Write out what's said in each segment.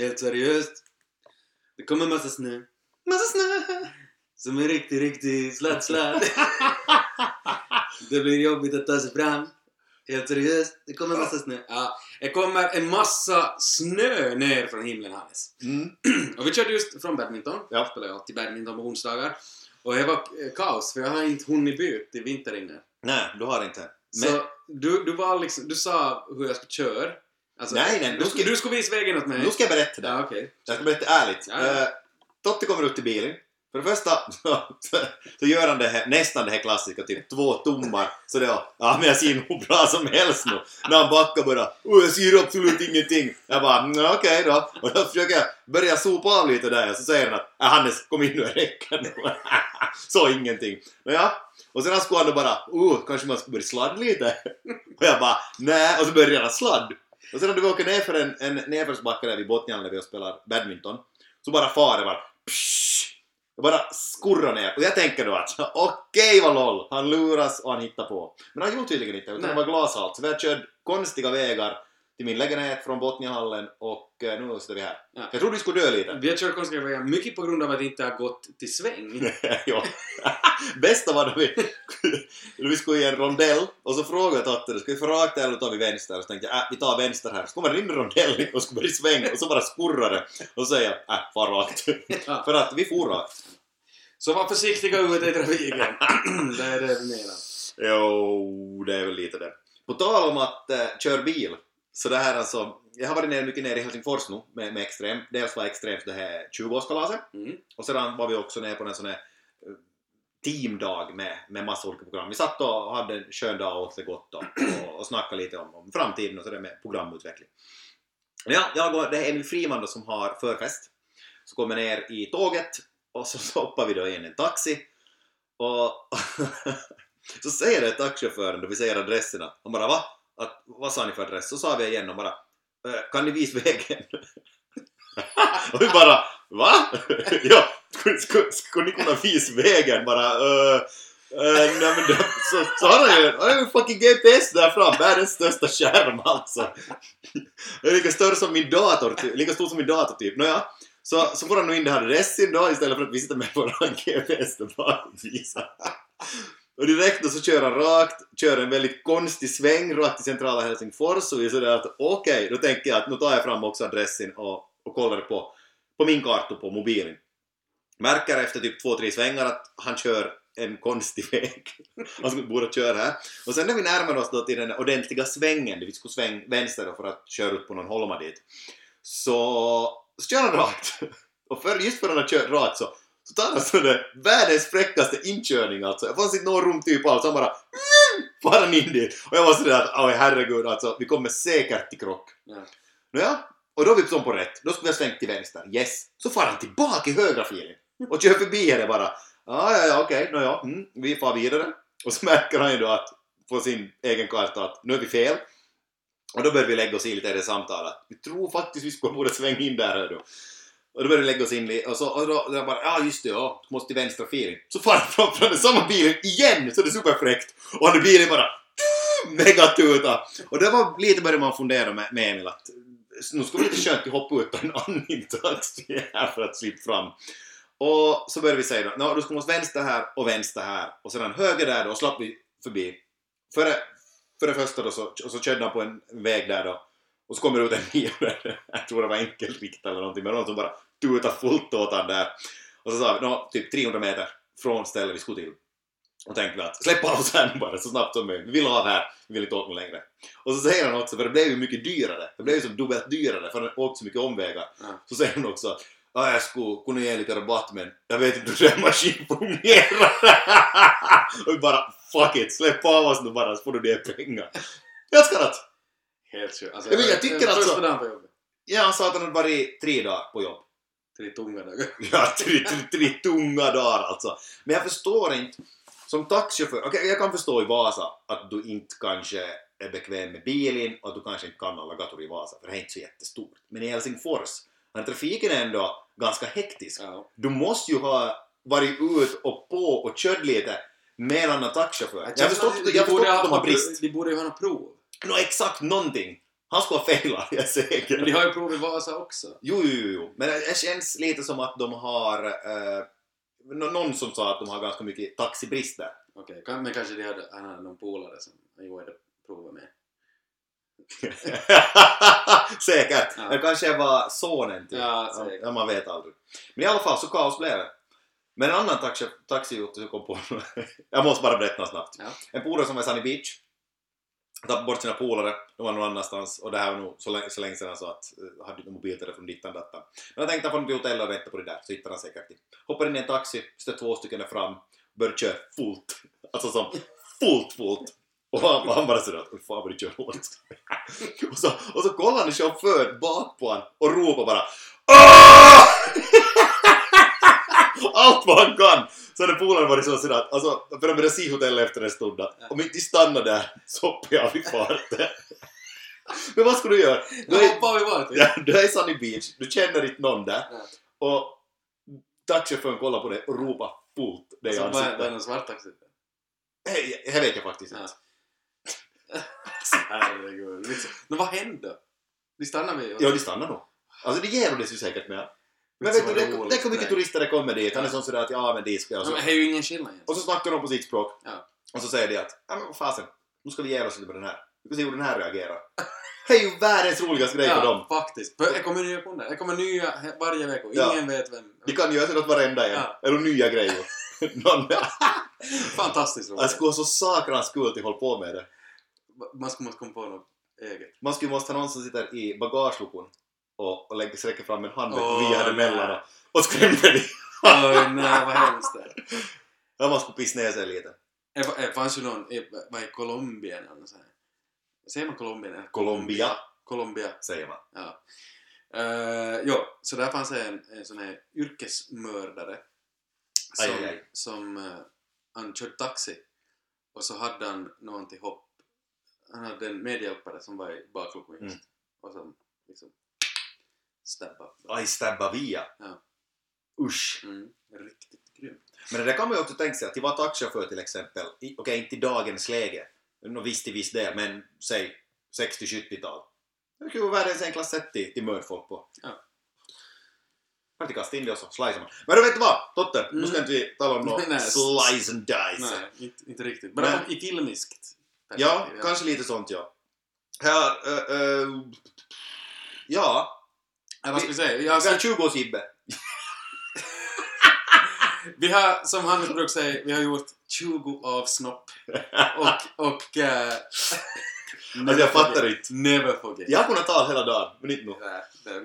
Helt seriöst. Det kommer massa snö. Massa snö! Som en riktig, riktig sladd, sladd. det blir jobbigt att ta sig fram. Helt seriöst. Det kommer massa snö. Ja, det kommer en massa snö ner från himlen, Hannes. Mm. Och vi körde just från badminton. Ja. Jag spelar ju alltid badminton på onsdagar. Och det var kaos, för jag har inte hunnit byta till vinterinne. Nej, du har inte. Men, Så du, du var liksom, du sa hur jag skulle köra. Alltså, Nej, nej, Du, ska- du skulle visa vägen åt mig. nu ska jag berätta det. Ja, okej. Jag ska berätta ärligt. Ja, ja. Eh, Totte kommer ut till bilen. För det första så, så gör han det här, nästan det här klassiska, typ två tummar. Så det var, ja men jag ser nog bra som helst nu. När han backar bara, oh, jag ser absolut ingenting. Jag bara, mm, okej då. Och då försöker jag börja sopa av lite där och så säger han att, äh, Hannes kom in nu, det räcker nu. så ingenting. Nåja. Och sen skulle han då bara, oh, kanske man ska börja sladda lite. Och jag bara, nej. Och så börjar han sladd. Och sen när vi åker ner för en, en nedförsbacke där vid Botnian när vi spelar badminton så bara far det bara psh, det bara skurrar ner. Och jag tänker då att okej vad LOL, han luras och han hittar på. Men han gjorde tydligen inte, utan det Nej. var glashalt. Så vi har kört konstiga vägar till min lägenhet från Botniahallen och eh, nu sitter vi här. Ja. Jag trodde vi skulle dö lite. Vi har kört konstiga vägar, mycket på grund av att det inte har gått till sväng. ja. Bästa var när vi, vi skulle i en rondell och så frågade Totte, ska vi få rakt eller tar vi vänster? Och så tänkte jag, äh, vi tar vänster här. Så kommer det in en rondell och skulle börja svänga och så bara skurrar det. Och så säger jag, äh, far rakt. Ja. För att vi for rakt. Så var försiktiga ute i trafiken. det är det vi menar. Jo, det är väl lite det. På tal om att uh, köra bil, så det här alltså, jag har varit ner, mycket nere i Helsingfors nu med, med Extrem. Dels var Extremt det här 20-årskalaset Mm. och sedan var vi också ner på en sån här eh, teamdag med, med massa olika program. Vi satt och hade en skön dag och åt det gott och, och, och snackade lite om, om framtiden och sådär med programutveckling. Ja, jag går, det är Emil Friman då som har förfest. Så kommer ner i tåget och så stoppar vi då in en taxi och så säger det taxichauffören då vi säger adresserna. Han bara va? Att, vad sa ni för adress? Så sa vi igen och bara eh, kan ni visa vägen? och vi bara va? ja, skulle, skulle, ni kunna visa vägen? Bara uh, uh, nej men det, så, så har han ju, har ju en fucking GPS där fram, världens största skärm alltså. Är lika stor som min dator, lika stor som min dator typ. Nåja, så, så får han nog in det här adressen då istället för att vi sitter med våran GPS och bara visar. Och direkt då så kör han rakt, kör en väldigt konstig sväng rakt till centrala Helsingfors och vi är sådär att okej, då tänker jag att nu tar jag fram också adressen och, och kollar på, på min karta på mobilen. Märker efter typ två, tre svängar att han kör en konstig väg. Han borde köra här. Och sen när vi närmar oss då till den ordentliga svängen, det vi skulle sväng vänster då för att köra ut på någon holma dit, så, så kör han rakt. Och för, just för att han har kört rakt så, så han sån där världens fräckaste inkörning alltså. Det fanns inte någon rum typ alls, han bara far han in dit. Och jag var sådär att oj herregud alltså, vi kommer säkert till krock. Ja. Nåja, och då är vi som på rätt. Då skulle vi ha svängt till vänster. Yes. Så far han tillbaka i högra filen. Och kör förbi henne bara. Ja, ja, ja, okej, nåja, mm, vi far vidare. Och så märker han ju då att på sin egen karta att nu är vi fel. Och då börjar vi lägga oss i lite i det samtalet. Vi tror faktiskt vi skulle borde svänga in där du. Och då började vi lägga oss in och så och då, då bara ja just det, ja, du måste till vänstra filen. Så far han fram den samma bilen igen, så det är superfräckt. Och han i bilen bara megatuta. Och det var lite började man fundera med, med Emil att nu skulle det lite skönt att hoppa ut på en annan taxi här för att slippa fram. Och så började vi säga då, "Nå, du ska måste vänster här och vänster här och sedan höger där då och slapp vi förbi. För det, för det första då så, och så körde han på en väg där då och så kommer det ut en där, jag tror det var enkelriktad eller någonting, men någon som bara tutade fullt åt han där. Och så sa vi, nå, typ 300 meter från stället vi skulle till. Och tänkte vi att släpp av nu bara så snabbt som möjligt. Vi vill av här, vi vill inte åka längre. Och så säger han också, för det blev ju mycket dyrare. Det blev ju som dubbelt dyrare för han åkte så mycket omvägar. Så säger han också att ja, jag skulle kunna ge lite rabatt men jag vet inte hur den maskin fungerar. och vi bara fuck it, släpp av oss nu bara så får du det pengar. Jag skrattat! Helt sjukt. Alltså, Ja, men jag tycker alltså-. Ja, han sa att han hade varit tre dagar på jobb. Tre tunga dagar. Ja, tre, tre, tre tunga dagar alltså. Men jag förstår inte. Som taxichaufför, okej jag kan förstå i Vasa att du inte kanske är bekväm med bilen och att du kanske inte kan alla gator i Vasa för det är inte så jättestort. Men i Helsingfors, när trafiken är ändå ganska hektisk, Ja. du måste ju ha varit ut och på och kört lite med en annan taxichaufför. Jag jag har förstått att de har brist. De borde ju ha något prov. Nå exakt någonting. Han skulle ha failat, jag är säker. Men de har ju provat Vasa också. Jo, jo, jo. Men det känns lite som att de har... Eh, nå- någon som sa att de har ganska mycket taxibrist där. Okej, kan- men kanske de hade, han hade någon polare som han gjorde provat med. Säkert! Ja. Det kanske var sonen till. Ja, säkert. ja, man vet aldrig. Men i alla fall, så kaos blev det. Men en annan taxi, taxijotte som kom på Jag måste bara berätta snabbt. Ja. En polare som var i Sunny Beach tappade bort sina polare, de var någon annanstans och det här var nog så länge, så länge sedan så att uh, hade inte mobiltelefon dittan dattan. Men jag tänkte att han får till hotellet och vänta på det där, så hittar han säkert det. Hoppar in i en taxi, står två stycken där fram, börjar köra fullt. Alltså som fullt fullt. Och han, han bara sådär att fan vad du kör hårt. och, så, och så kollar han chauffören bak på han och ropar bara "Åh!" Allt vad han kan! Så hade polaren varit så sådär att, alltså, för de började se hotellet efter en stund att om inte de stannar där så hoppar jag vid farten. Men vad ska du göra? Du är, hoppar vi till. ja, du är i Sunny Beach, du känner inte någon där och taxichauffören kollar på dig och ropar fullt dig i Alltså, vad är- ansiktet. någon svart taxi? Det vet jag faktiskt inte. Herregud. Men vad hände? De stannade vid... Ja, de stannar nog. Alltså det jävlas ju säkert med. Men Liksom vet du, det, det är hur mycket turister det kommer dit. Han är sån sådär att ja men dit ska jag. Ja, Så. men det är ju ingen skillnad Och så snackar de på sitt språk. Ja. Och så säger de att ja men vad fasen, nu ska vi jävlas lite med den här. Vi ska se hur den här reagerar. Det är ju världens roligaste grej för dem. faktiskt. För Det kommer nya kunder. Det kommer nya varje vecka. Ja. Ingen vet vem. De kan göra åt varenda en. Ja. Eller nya grejer. Någon, Fantastiskt roligt. jag skulle vara så sakrans kul att hålla på med det. Man skulle måste komma på något eget. Man skulle måste ha någon som sitter i bagageluckan och, och lägger, sträcker fram en hand via det nej. mellan och- och skrämmer dig. Oj, nej vad hemskt det är. Ja, man skulle pissa ner sig lite. Det var- fanns ju någon, i- vad är Colombien eller sånt här? Säger man Colombien? eller Colombia, Colombia, säger man. ja. Uh, jo, så där fanns en, en sån här yrkesmördare som, aj, aj. som eh, han körde taxi och så hade han någon till hopp. Han hade en medhjälpare som var i bakluckan just Mm. och som liksom stabbade. Aj, stabba via. Ja. Usch. Mm, riktigt grymt. Men det där kan man ju också tänka sig att vara taxichaufför till exempel, okej inte i dagens läge, nå visst till viss del, men säg 60-70-tal. Det skulle vara världens enklaste sätt till, till mördfolk på. Ja. Man inte kasta in det och så slicear man. Men du vet du vad? Totte, nu ska Mm. inte vi tala om något slice and dice. Nej, inte, inte riktigt. Bara Men- i filmiskt Ja, perspektiv, kanske lite sånt ja. Här, äh, äh, ja, Ja, vad ska vi säga? Jag vi har har sett, 20 års Ibbe. vi har, som Hannes brukar säga, vi har gjort 20 av snopp. Och, och... Uh, Alltså jag fattar inte. Never forget. Jag har kunnat ta hela dagen, men inte nu.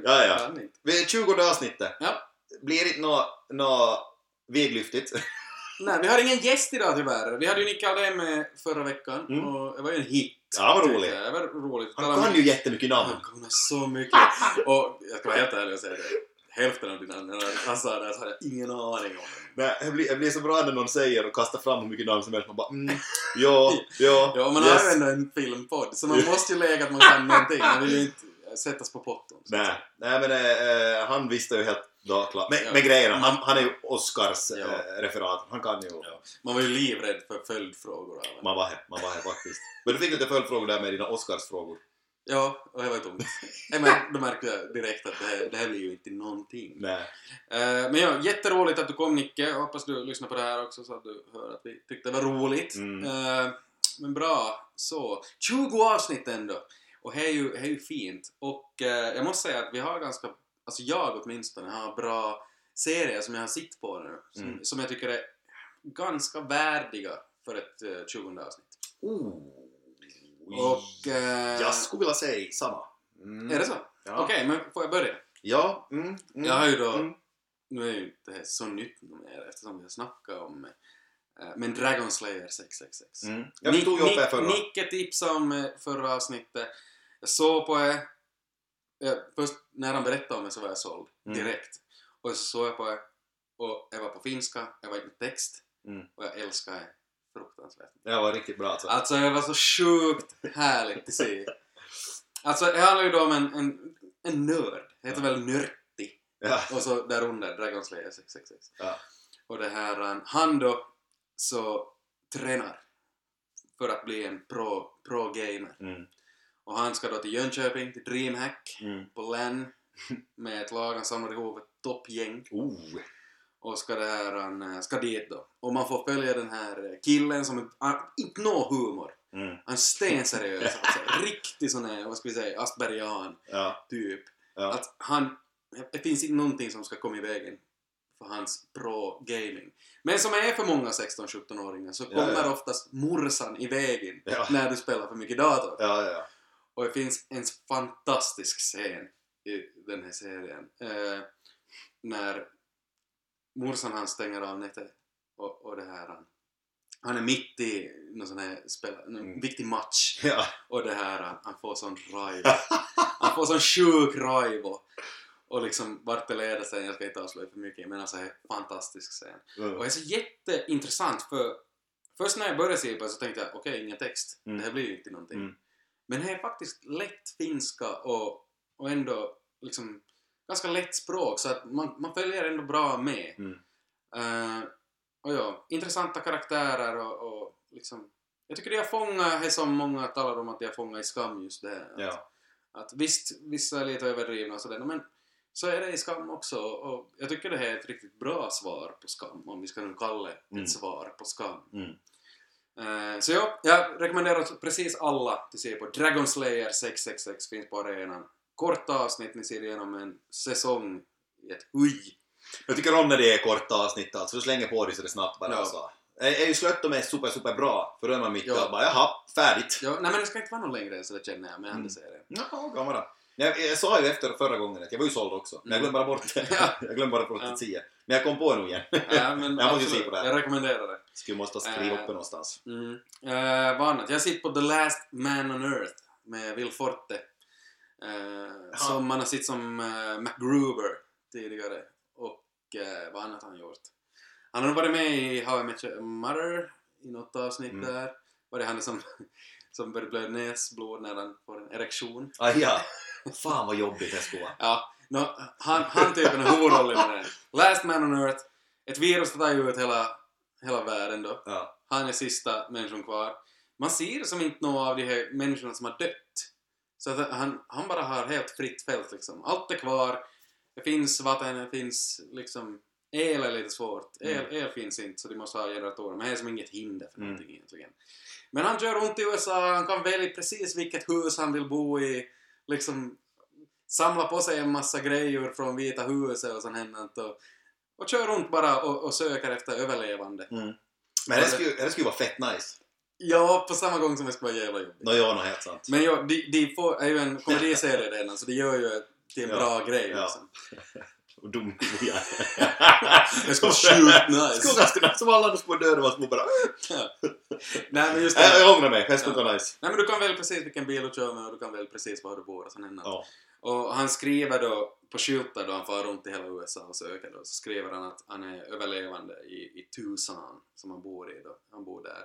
Ja, ja. Vi är 20 avsnittet. Ja. Blir inte något nå vidlyftigt. Nej, vi har ingen gäst idag tyvärr. Vi hade ju Aldén med förra veckan Mm. och det var ju en hit. Ja, vad tyckte roligt. jag. Det var roligt. Han kan ju jättemycket namn. Han kunde så mycket. Och jag ska vara helt ärlig och säga det. Hälften av dina namn han sa det hade jag ingen aning om. Nej, det blir, det blir så bra när någon säger och kastar fram hur mycket namn som helst. Man bara mm, ja, ja, Ja, man yes. har ju ändå en filmpodd så man måste ju lägga att man kan någonting. Man vill ju inte sättas på potton. Nej, nej men eh, han visste ju helt då klart. Men, Ja. men grejerna, han, han är ju Oscars Ja. eh, referat. Han kan ju. Ja. Man var ju livrädd för följdfrågor honom. Man var här, man var här faktiskt. Men du fick lite följdfrågor där med dina Oscarsfrågor. Ja, och det var tungt. Nej, men då märkte jag direkt att det här, det här blir ju inte någonting. Nej. Eh, men ja, jätteroligt att du kom Nicke. Jag hoppas du lyssnar på det här också så att du hör att vi tyckte det var roligt. Mm. Eh, men bra, så. 20 avsnitt ändå! Och det är ju, det är ju fint. Och eh, jag måste säga att vi har ganska, alltså jag åtminstone, har bra serier som jag har sett på nu. Som, Mm. som jag tycker är ganska värdiga för ett eh, 20 avsnitt. Och... Eh, Jag skulle vilja säga samma. Mm. Är det så? Ja. Okej, men får jag börja? Ja. Mm. Mm. Jag har ju då- Mm. Nu är ju inte det här så nytt mer eftersom vi har snackat om eh, men Dragon Slayer 666. Mm. Jag tog ju upp det förra. Nicke tipsade om eh, förra avsnittet. Jag såg på det. Eh, först när han berättade om det så var jag såld. Mm. Direkt. Och så såg jag på det. Och jag var på finska, jag var med text. Mm. Och jag älskar det fruktansvärt. Det var riktigt bra alltså. Alltså det var så sjukt härligt att se. Alltså det handlar ju då om en, en, en nörd. Det heter Ja. väl Nörtti. Ja. Och så där under Dragon Slayer 666. Ja. Och det här, han- då så tränar för att bli en pro, pro gamer. Mm. Och han ska då till Jönköping, till DreamHack, Mm. på LAN, med ett lag. Han samlar ihop ett toppgäng. Oh. och ska, det här, han eh, ska dit då. Och man får följa den här killen som han, inte nå humor. Mm. Han är stenseriös alltså. Riktig sån här, vad ska vi säga, Aspergian Ja. typ. Ja. Att han, det finns inte någonting som ska komma i vägen för hans pro-gaming. Men som är för många 16-17-åringar så Ja, kommer ja. oftast morsan i vägen Ja. när du spelar för mycket dator. Ja, ja, ja. Och det finns en fantastisk scen i den här serien. Eh, när morsan han stänger av nätet och, och det här han, han är mitt i någon sån här spel, någon Mm. viktig match ja. och det här han, han får sån rive. han får sån sjuk rive och, och liksom vart det leder sen, jag ska inte avslöja för mycket men alltså det är en fantastisk scen. Mm. Och det är så jätteintressant för först när jag började se på så tänkte jag okej, ingen text. Mm. Det här blir ju inte någonting. Mm. Men det är faktiskt lätt finska och, och ändå liksom ganska lätt språk så att man, man följer ändå bra med. Mm. Eh, och ja, intressanta karaktärer och, och liksom jag tycker de har fångat det som många talar om att de har fångat i Skam just det. Att, Ja. att visst, vissa är lite överdrivna och sådär men så är det i Skam också och jag tycker det här är ett riktigt bra svar på Skam om vi ska nu kalla det Mm. ett svar på Skam. Mm. Eh, så ja, jag rekommenderar precis alla att se på Dragon Slayer 666 finns på arenan. Korta avsnitt, ni ser igenom en säsong i ett huj. Jag tycker om när det är korta avsnitt alltså. Du slänger på dig så det snabbt bara. Ja. Alltså. Är är ju slött och är super, super bra. För då är man mitt Ja. allt bara jaha, färdigt. Ja, nej men det ska inte vara någon längre än så det känner jag med Mm. andra serien. Ja, vara. Jag, jag sa ju efter förra gången att jag var ju såld också. Men jag glömde bara bort det. Ja. jag glömde bara bort Ja. att säga. Men jag kom på nu igen. Ja, men Jag måste absolut, se på det här. Jag rekommenderar det. Skulle måste skriva Eh. upp det någonstans. Mm. Uh, vad annat? Jag sitter på The Last Man on Earth med Will Forte. Eh, som man har sett som uh, MacGruber tidigare. Och uh, vad annat har han gjort? Han har varit med i How I Met Your Mother i något avsnitt Mm. där. Var det han som, som började blöda näsblod när han får en erektion? Ah, ja. Fan vad jobbigt det skulle vara. Ja, no, han, han typen är huvudrollen i den. Last Man on Earth. Ett virus tar ut hela, hela världen då. Ja. Han är sista människan kvar. Man ser som inte några av de här människorna som har dött. Så att han, han bara har helt fritt fält liksom. Allt är kvar. Det finns vatten, det finns liksom... El är lite svårt. El, el finns inte så de måste ha generatorer. Men det är som inget hinder för Mm. någonting egentligen. Men han kör runt i USA, han kan välja precis vilket hus han vill bo i. Liksom samla på sig en massa grejer från Vita huset och sånt här. Och, och kör runt bara och, och söker efter överlevande. Mm. Men det skulle, det skulle vara fett nice. Ja, på samma gång som det ska vara jävla jobbigt. Nå, ja, nå helt sant. Men ja, de, de får, är ju en komediserie redan så det gör ju till en Ja, bra grej ja. liksom. Och dum ja. Det ska vara sjukt nice. Skulle ganska nice. Som alla andra små döda var små bara... Nej men just Jag, det. jag ångrar mig. Det skulle vara nice. Nej men du kan välja precis vilken bil du kör med och du kan välja precis var du bor och här. Ja. Och han skriver då på skyltar då han far runt i hela USA och söker då, så skriver han att han är överlevande i, i Tucson som han bor i då. Han bor där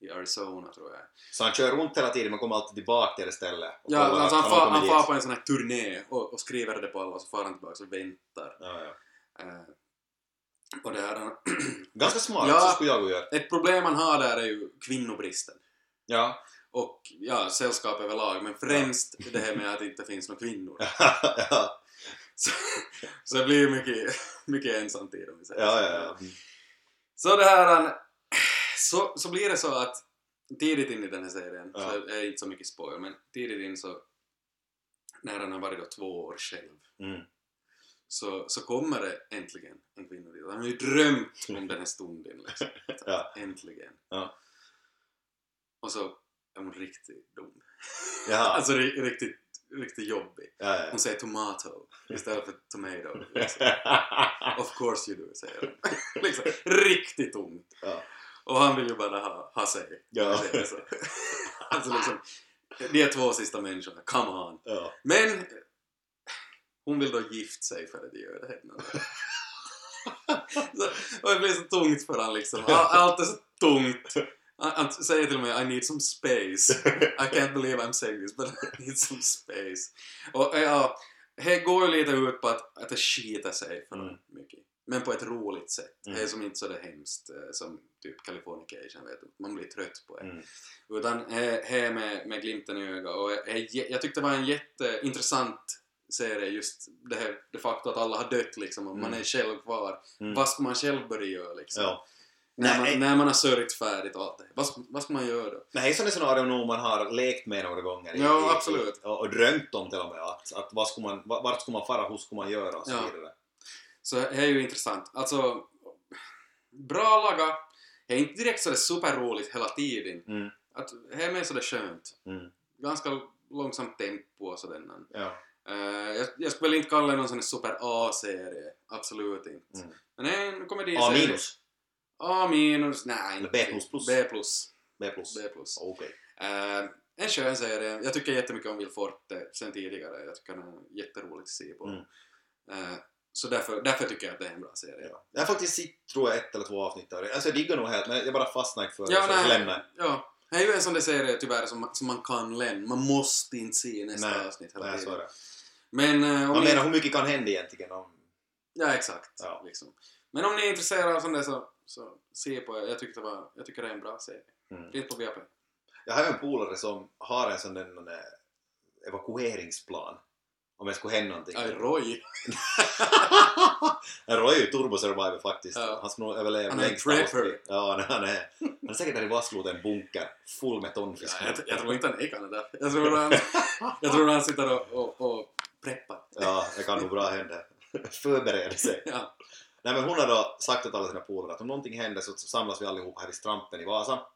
i Arizona tror jag. Så han kör runt hela tiden men kommer alltid tillbaka till det stället. Ja, alltså han, far, han far på en sån här turné och, och skriver det på alla och så far han tillbaka och väntar. Ja, ja. Eh, och det här, Ganska smart, Ja. så skulle jag gå göra. ett problem man har där är ju kvinnobristen. Ja. Och ja, sällskap överlag, men främst det här med att det inte finns några kvinnor. ja, Så, så det blir mycket, mycket ensamtid om vi säger ja, så. ja. Mm. Så det här, så, så blir det så att tidigt in i den här serien, Ja. så det är inte så mycket spoil, men tidigt in så när han har varit då två år själv Mm. så, så kommer det äntligen en kvinna dit. Han har ju drömt om den här stunden liksom. Ja. Äntligen. Ja. Och så är hon riktigt dum. Jaha. Alltså ri- riktigt, riktigt jobbig. Ja, ja. Hon säger tomato istället för tomato. Liksom. Of course you do, säger hon. liksom, riktigt ung. Ja. Och han vill ju bara ha, ha sig. Ja. Det är så. alltså liksom, de är två sista människorna, come on. ja. Men hon vill då gifta sig för att göra det här. så, och det blir så tungt för han liksom. All- Allt är så tungt. Han, säger till med I need some space. I can't believe I'm saying this but I need some space. Och ja, det går ju lite ut på att, att det skiter sig för Mm. mycket. Men på ett roligt sätt. Mm. Det är som inte så det hemskt eh, som typ Californication, vet du. Man blir trött på det. Mm. Utan det är med, med glimten i ögat och jag, jag, tyckte det var en jätteintressant serie just det här det faktum att alla har dött liksom och man Mm. är själv kvar. Mm. Vad ska man själv börja göra liksom? Ja. När, Nej, man, när man har sörjt färdigt och allt det. Vad, ska- vad ska man göra då? Men det är sådana scenarion nog man har lekt med några gånger. i- Ja, i- absolut. Och, och drömt om till och med. Att, att vad ska man, va- vart ska man fara, hur ska man göra och så Ja. vidare. Så det är ju intressant. Alltså, bra laga. Det är inte direkt sådär superroligt hela tiden. Mm. Att det är mer sådär skönt. Mm. Ganska långsamt tempo och sådär. Ja. Uh, jag, jag skulle väl inte kalla det någon sån här super A-serie. Absolut inte. Mm. Men det är en komedi A minus? A minus? Nej, Eller. B plus plus? B plus. B plus? B plus. Okej. Eh, en skön serie. Jag tycker jättemycket om Will Forte sen tidigare. Jag tycker den är jätteroligt att se på. Mm. Eh, så därför, därför tycker jag att det är en bra serie. Ja. Jag har faktiskt sett, tror jag, ett eller två avsnitt av det. Alltså jag diggar nog helt, men jag bara fastnar inte för. Ja, nej, lämnar. ja. Det är ju en sån där serie tyvärr som, som man kan lämna. Man måste inte se nästa Nej, avsnitt hela Nej, tiden. det. Men eh, om Man ni... menar hur mycket kan hända egentligen om... Ja, exakt. Ja. Liksom. Men om ni är intresserade av sånt där så, så se på det. Jag tycker, det var, jag tycker det är en bra serie. Mm. Finns på Viaplay. Jag har en polare som har en sån där någon, evakueringsplan. Om det skulle hända någonting. Aj, Roy. Roy är ju turbo survivor faktiskt. Ja. Han ska nog överleva Han är en prepper. Ja, han är, han är, säkert där i Vasslot en bunker full med tonfisk. Ja, jag, jag tror inte han är Kanada. Jag tror han, jag tror han sitter och, och, och preppar. Ja, det kan nog bra hända. Förbereder sig. Ja. Nej men hon har då sagt åt alla sina polare att om någonting händer så samlas vi allihop här i Strampen i Vasa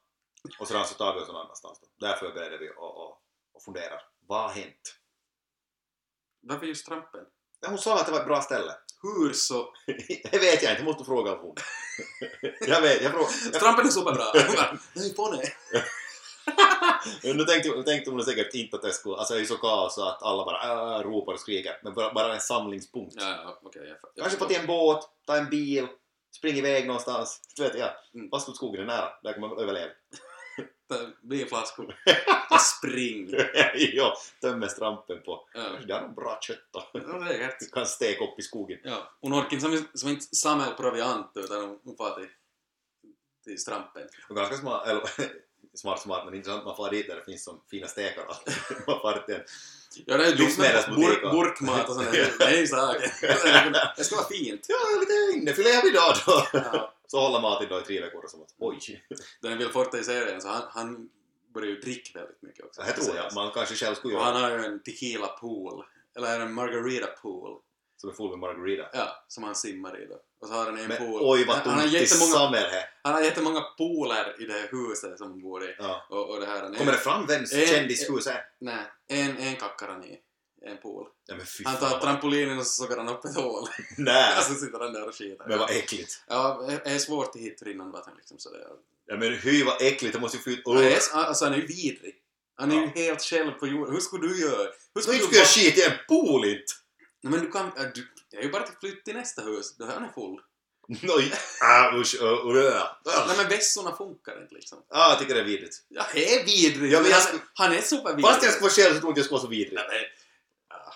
och sedan så tar vi oss någon annanstans då. Där förbereder vi och, och, och funderar. Vad har hänt? Varför just Trampen? Ja, hon sa att det var ett bra ställe. Hur så? Det vet jag inte, måste fråga hon. jag vet, jag frågar. Jag, Trampen är superbra. Nej, på nej. Nu tänkte, tänkte hon säkert inte att det skulle, alltså det är ju så kaos att alla bara äh, ropar och skriker. Men bara, bara en samlingspunkt. Ja, ja, okej. jag, jag Kanske få till en båt, ta en bil, springa iväg någonstans. Du vet jag. Mm. Vasslotskogen är nära, där kan man överleva. Ta Vinflaskor. Och spring. jo, tömmer strampen på. Ja, Det är nog bra kött då. ja säkert. Kan steka upp i skogen. Ja. Hon orkar som, som inte samla proviant utan hon far till, till Strampen. Och ganska smart, eller smart smart men intressant man far dit där det finns så fina stekar och. Man far till en Ja, det är Livsmedelsbutik burk, och- burkmat och är ju saker. Det ska vara fint. Ja, lite innefilé idag då. Ja. Så håller maten då i tre veckor och så att, oj. Den vill Forte i serien så han, han börjar ju dricka väldigt mycket också. Det tror jag man kanske själv skulle göra. han har ju en tequila pool. Eller en margarita pool. Som är full med margarita. Ja, som han simmar i då. Och så har han en Men pool. oj vad han, han, jättemånga, han har jättemånga pooler i det här huset som han bor i. Ja. Och, och det här, Kommer det fram vems kändishus är? Nej, en, en kackar han i. En pool. Ja Han tar trampolinen och så sågar han upp ett hål. Nej! och så sitter han där och skiter. Men vad äckligt. Ja, det är svårt att hitta rinnande vatten liksom. Så det är, Ja men hy vad äckligt, det måste ju. Han är, alltså, han är ju vidrig. Han är Ja. ju helt själv på jorden. Hur skulle du göra? Hur inte du ska jag skita i en pool inte! Men du kan... Du, det är ju bara att flytta till nästa hus. Då är han är full. Oj! Ah, usch, uh, uh, uh. Nej men vässorna funkar inte liksom. Ah, jag tycker det är vidrigt. Ja, det är vidrig. Ja, men jag han, han är supervidrig. Fast jag skulle vara själv så tror jag inte jag skulle vara så vidrig. Ja, men, ja.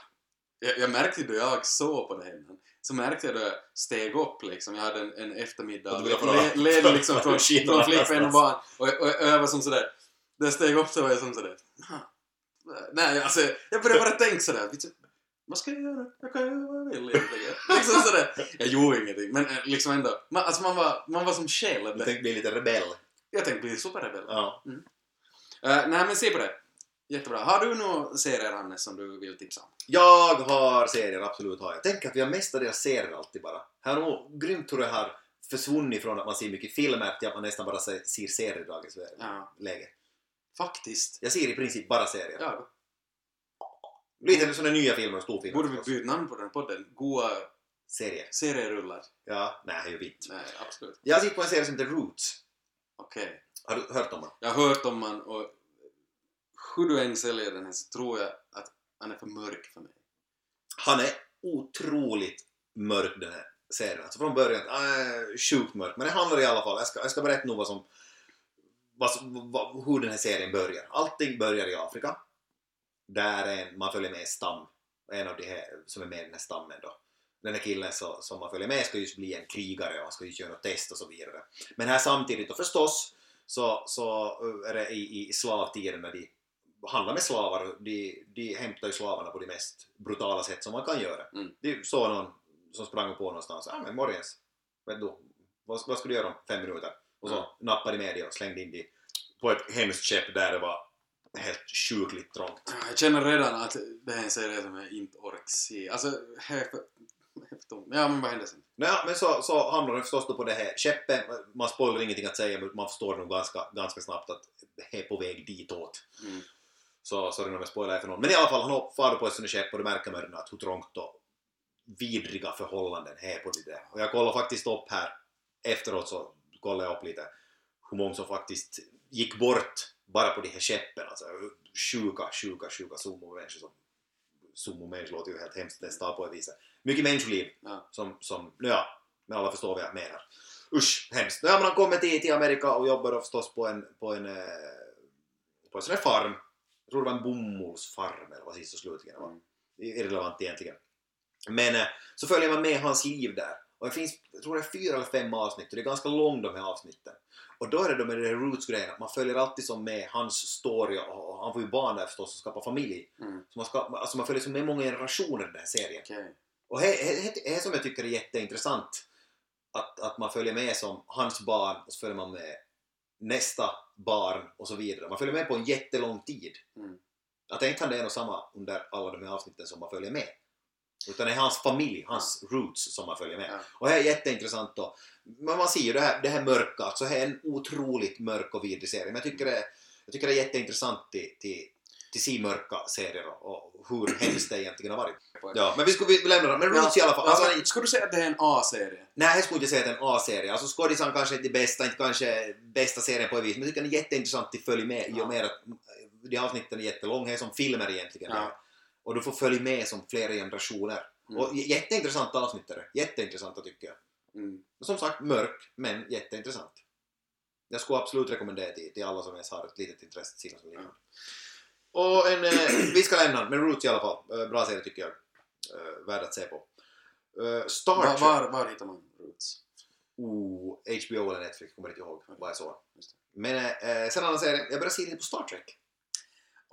Jag, jag märkte då jag såg på det här så märkte jag då jag steg upp liksom. Jag hade en, en eftermiddag. Och du ville Le- Ledig liksom från, från flickvän och barn. Och, och, och jag var som sådär. När jag steg upp så var jag som sådär. "Ha, Nej, alltså jag började bara tänka sådär. Du, Vad ska jag göra? Jag kan göra vad jag vill egentligen. liksom sådär. Jag gjorde ingenting. Men eh, liksom ändå. Man, alltså man var, man var som själv. Jag tänkte bli lite rebell. Jag tänkte bli superrebell. Ja. Eh, nej men se på det. Jättebra. Har du några serier Hannes som du vill tipsa om? Jag har serier, absolut har jag. Tänk att vi har mestadels serier alltid bara. Här är nog grymt hur det har försvunnit från att man ser mycket filmer till att man nästan bara ser serier i dagens Ja. läge. Faktiskt. Jag ser i princip bara serier. Ja, Lite sådana nya filmer och storfilmer borde vi förstås. byta namn på den podden? Goa Serier. serierullar? Ja, nej, ju vitt. Nej, absolut. Jag har sett på en serie som heter Roots. Okej. Har du hört om den? Jag har hört om man och hur du än säljer den här så tror jag att han är för mörk för mig. Han är otroligt mörk den här serien. Alltså från början, äh, sjukt mörk. Men det handlar i alla fall, jag ska, jag ska berätta nog vad som, vad, som- vad, hur den här serien börjar. Allting börjar i Afrika. Där är en, man följer med en stam. En av de här som är med i den här stammen då. den här killen så, som man följer med ska just bli en krigare och han ska just göra något test och så vidare. Men här samtidigt och förstås så, så är det i, i slavtiden när de handlar med slavar, de, de hämtar ju slavarna på de mest brutala sätt som man kan göra. Mm. Det såg någon som sprang på någonstans, ja men morgens, vet du, vad, vad ska du göra om fem minuter? Och så Mm. nappade de med det och slängde in det på ett hemskt skepp där det var helt sjukligt trångt. Jag känner redan att det här är en serie som jag inte orkar se. Alltså, här är för... Ja, men vad händer sen? Ja, men så, så hamnar de förstås då på det här skeppet. Man spoilar ingenting att säga, men man förstår nog ganska, ganska snabbt att det är på väg ditåt. Mm. Så sorry om jag spoilar för någon. Men i alla fall, han far på ett sånt skepp och då märker man att hur trångt och vidriga förhållanden det är på det där. Och jag kollar faktiskt upp här, efteråt så kollar jag upp lite hur många som faktiskt gick bort bara på de här skeppen. Alltså sjuka, sjuka, sjuka sumo-människor som sumo-människor låter ju helt hemskt nästan på ett vis. Mycket människoliv Ja. som, som, nu ja, men alla förstår vad jag menar. Usch, hemskt. Ja, men han kommer till, till Amerika och jobbar då förstås på en, på en, eh, på en sån här farm. Jag tror det var en bomullsfarm eller vad sist och slutligen var. Mm. Irrelevant egentligen. Men eh, så följer man med hans liv där. Och det finns, jag tror det är fyra eller fem avsnitt och det är ganska långt de här avsnitten. Och då är det med den här roots-grejen man följer alltid som med hans story och han får ju barn där förstås och skapar familj. Mm. Så man, ska, alltså man följer som med många generationer i den här serien. Okej. Och det är det som jag tycker är jätteintressant. Att, att man följer med som hans barn och så följer man med nästa barn och så vidare. Man följer med på en jättelång tid. Mm. Att inte kan det är nog samma under alla de här avsnitten som man följer med. Utan det är hans familj, hans roots som man följer med. Ja. Och det är jätteintressant då. Men man ser ju det här, det här mörka, alltså det är en otroligt mörk och vidrig serie. Men jag tycker det, jag tycker det är jätteintressant till, till, till se mörka serier och, hur hemskt det egentligen har varit. Ja, men vi, ska, vi lämnar det. Men Roots i alla fall. Alltså, Alltså, skulle du säga att det är en A-serie? Nej, jag skulle inte säga att det är en A-serie. Alltså skådisarna kanske inte är bästa, inte kanske bästa serien på ett vis, men jag tycker den är jätteintressant att följa med i Ja. och med att de avsnitten är jättelånga, det är som filmer egentligen. Ja. Och du får följa med som flera generationer. Mm. Och j- jätteintressanta avsnitt är det. Jätteintressanta tycker jag. Mm. Som sagt, mörk, men jätteintressant. Jag skulle absolut rekommendera till, till alla som ens har ett litet intresse till och liknande. Och en, eh, vi ska lämna den, men Roots i alla fall. Eh, bra serie tycker jag. Eh, värd att se på. Eh, Star Var, Trek. var, var hittar man Roots? Oh, HBO eller Netflix, kommer inte ihåg vad jag såg. Men eh, sen annan serie, jag började se lite på Star Trek.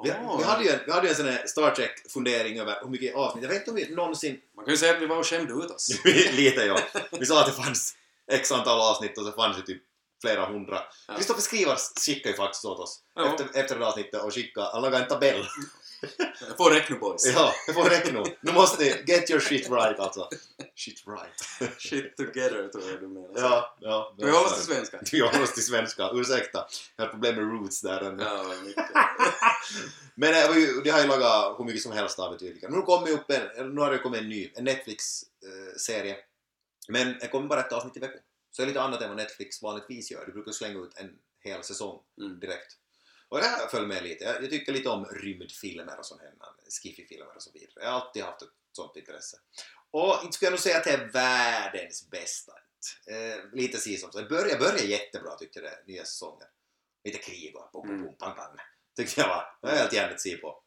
Vi, Åh, vi, hade ju en, vi hade ju en sån här Star Trek-fundering över hur mycket avsnitt, jag vet inte om vi någonsin... Man kan ju säga att vi var och skämde ut oss. lite ja. Vi sa att det fanns x antal avsnitt och så fanns det typ flera hundra. Ja. Kristoffer Skrivars skickade ju faktiskt åt oss Ja. efter, efter det avsnittet och skickade, han lagade en tabell. Få räkna boys. ja, får räcka nu. Måste ni get your shit right alltså. Shit right. Shit together tror jag du menar. ja, ja. Vi håller oss till svenska. Vi håller oss till svenska, ursäkta. Jag har problem med roots där. ännu. Ja, mycket. Men det har ju lagat hur mycket som helst av det tydligen. Nu, kommer upp en, nu har det kommit en ny, en Netflix-serie. Men det kommer bara ett avsnitt i veckan. Så det är lite annat än vad Netflix vanligtvis gör. Du brukar slänga ut en hel säsong Mm. Och det här följer med lite. Jag, jag tycker lite om rymdfilmer och sånt här. Skiffy-filmer och så vidare. Jag har alltid haft ett sånt intresse. Och inte skulle jag nog säga att det är världens bästa. Eh, lite si som så. Det börjar, börjar jättebra tyckte jag det, nya säsongen. Lite krig och pom, pom, pang, pang. Tyckte jag var, det var helt jävligt se på.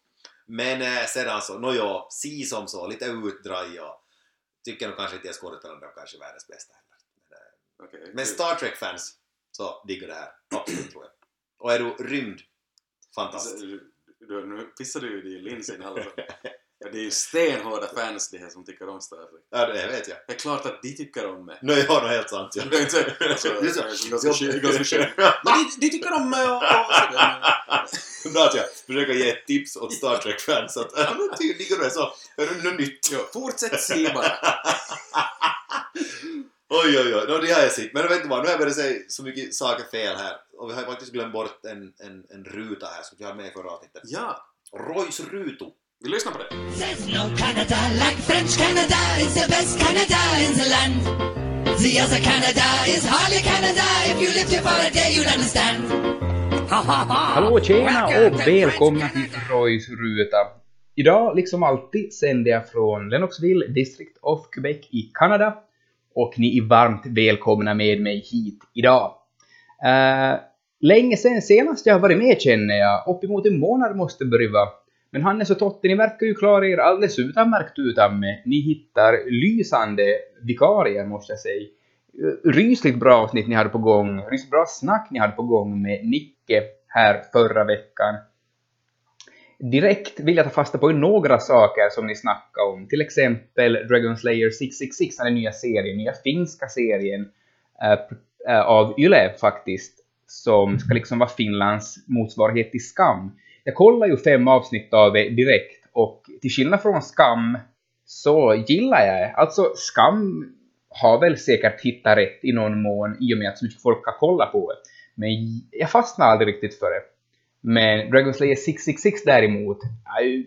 Men eh, sedan så, nåja, si som så, lite utdrag och tycker nog kanske inte jag skådespelarna är kanske världens bästa heller. Men, eh, Okej. men Star Trek-fans så diggar det här, absolut tror jag. Och är du rymd, fantast. Alltså, du, du, nu pissar du ju i linsen. Ja, det är ju stenhårda fans det här som tycker om Star Trek. Ja, det vet jag. Det är klart att de tycker om mig. Nu är jag nog helt sant ja. Det är alltså, det. det är ganska skönt-. Men de, tycker om mig och, och sådär. Bra att jag försöker ge ett tips åt Star Trek-fans att ja, men ty- diggar du det så är det något nytt. Fortsätt se bara. Oj, oj, oj. No, det har jag sett. Men vet du vad, nu har jag börjat säga så mycket saker fel här. Och vi har faktiskt glömt bort en, en, en ruta här som vi hade med i förra avsnittet. Ja, Roys ruto. vi lyssnar på det. There's no Canada like French Canada. It's the best Canada in the land. The other Canada is hardly Canada. If you lived here for a day, you'd understand. Hallå tjena och välkomna till Roys ruta. Idag, liksom alltid, sänder jag från Lennoxville, District of Quebec i Kanada. Och ni är varmt välkomna med mig hit idag. Uh, länge sen senast jag har varit med känner jag. Uppemot en månad måste börja vara. Men Hannes och Totte, ni verkar ju klara er alldeles utmärkt utan mig. Ni hittar lysande vikarier, måste jag säga. Eh, rysligt bra avsnitt ni hade på gång. Rysligt bra snack ni hade på gång med Nicke här förra veckan. Direkt vill jag ta fasta på några saker som ni snackade om. Till exempel Dragon Slayer 666, den nya serien, nya finska serien äh, av Yle faktiskt, som ska liksom vara Finlands motsvarighet till Skam. Jag kollade ju fem avsnitt av det direkt och till skillnad från Skam så gillar jag det. Alltså Skam har väl säkert hittat rätt i någon mån i och med att så mycket folk har kollat på det. Men jag fastnar aldrig riktigt för det. Men Dragon Slayer 666 däremot är ju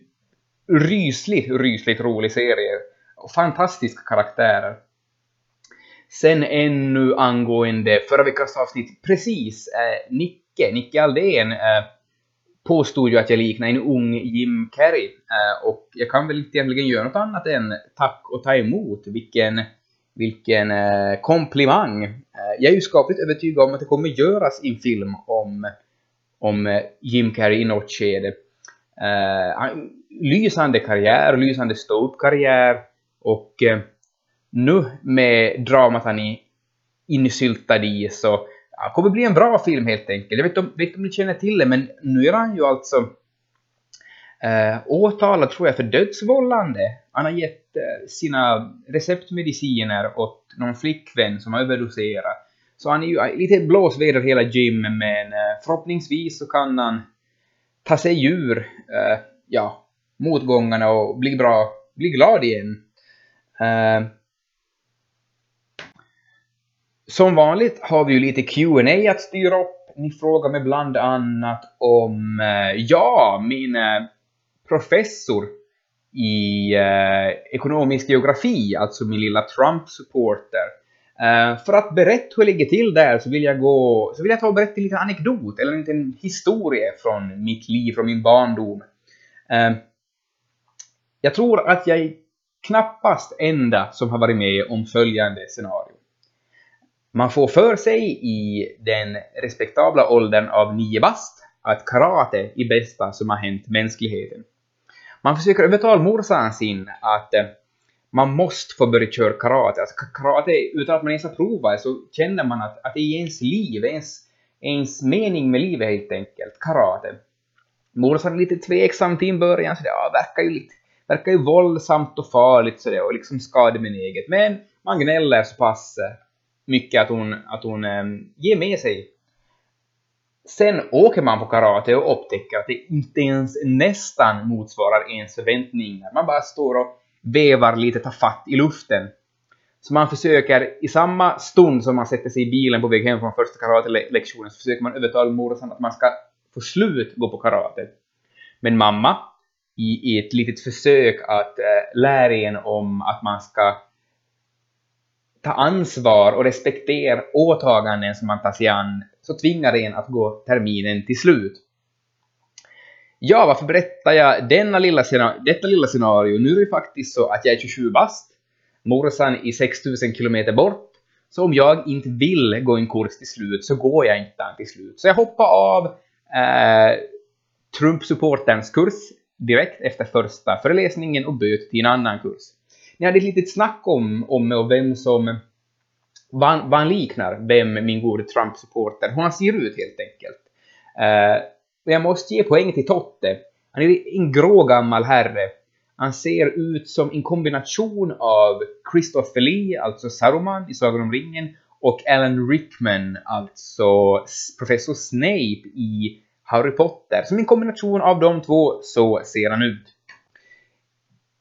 rysligt, rysligt rolig serie. Fantastiska karaktärer. Sen ännu angående förra veckans avsnitt, precis, eh, Nicke, Nicke Aldén eh, påstod ju att jag liknar en ung Jim Carrey. Eh, och jag kan väl inte egentligen göra något annat än tack och ta emot. Vilken, vilken eh, komplimang. Eh, jag är ju skapligt övertygad om att det kommer göras en film om om eh, Jim Carrey i något skede. Uh, lysande karriär, lysande ståuppkarriär och uh, nu med dramat han är insyltad i så uh, kommer bli en bra film helt enkelt. Jag vet inte om, vet om ni känner till det men nu är han ju alltså uh, åtalad tror jag för dödsvållande. Han har gett uh, sina receptmediciner åt någon flickvän som har överdoserat så han är ju äh, lite blåsväder hela Jim, men äh, förhoppningsvis så kan han ta sig ur äh, ja, motgångarna och bli bra, bli glad igen. Som vanligt har vi ju lite Q&A att styra upp. Ni frågar mig bland annat om, uh, ja, min professor i ekonomisk geografi, alltså min lilla Trump-supporter, Eh, för att berätta hur det ligger till där så vill jag gå, så vill jag ta och berätta en liten anekdot eller en liten historia från mitt liv, från min barndom. Uh, jag tror att jag är knappast enda som har varit med om följande scenario. Man får för sig i den respektabla åldern av nio bast att karate är bästa som har hänt mänskligheten. Man försöker övertala morsan sin att uh, man måste få börja köra karate. Alltså karate, utan att man ens har provat så känner man att, att det är ens liv, ens, ens mening med livet helt enkelt, karate. Morsan är lite tveksam till en början, så det ja, verkar ju lite verkar ju våldsamt och farligt sådär och liksom skadebenäget. Men man gnäller så pass eh, mycket att hon, att hon äm, ger med sig. Sen åker man på karate och upptäcker att det inte ens nästan motsvarar ens förväntningar. Man bara står och vevar lite tafatt i luften. Så man försöker i samma stund som man sätter sig i bilen på väg hem från första karatelektionen så försöker man övertala morsan att man ska få slut gå på karate. Men mamma, i, i ett litet försök att äh, lära en om att man ska ta ansvar och respektera åtaganden som man tar sig an, så tvingar en att gå terminen till slut. Ja, varför berättar jag denna lilla detta lilla scenario? Nu är det faktiskt så att jag är 27 bast, morsan är 6000 kilometer bort, så om jag inte vill gå en kurs till slut så går jag inte den till slut. Så jag hoppar av eh, Trump-supporterns kurs direkt efter första föreläsningen och byter till en annan kurs. Ni hade ett litet snack om, om och vem som vad, vad han liknar, vem min gode Trump-supporter, hur han ser ut helt enkelt. Eh, och jag måste ge poäng till Totte. Han är en grå gammal herre. Han ser ut som en kombination av Christopher Lee, alltså Saruman i Sagan om ringen, och Alan Rickman, alltså professor Snape i Harry Potter. Som en kombination av de två så ser han ut.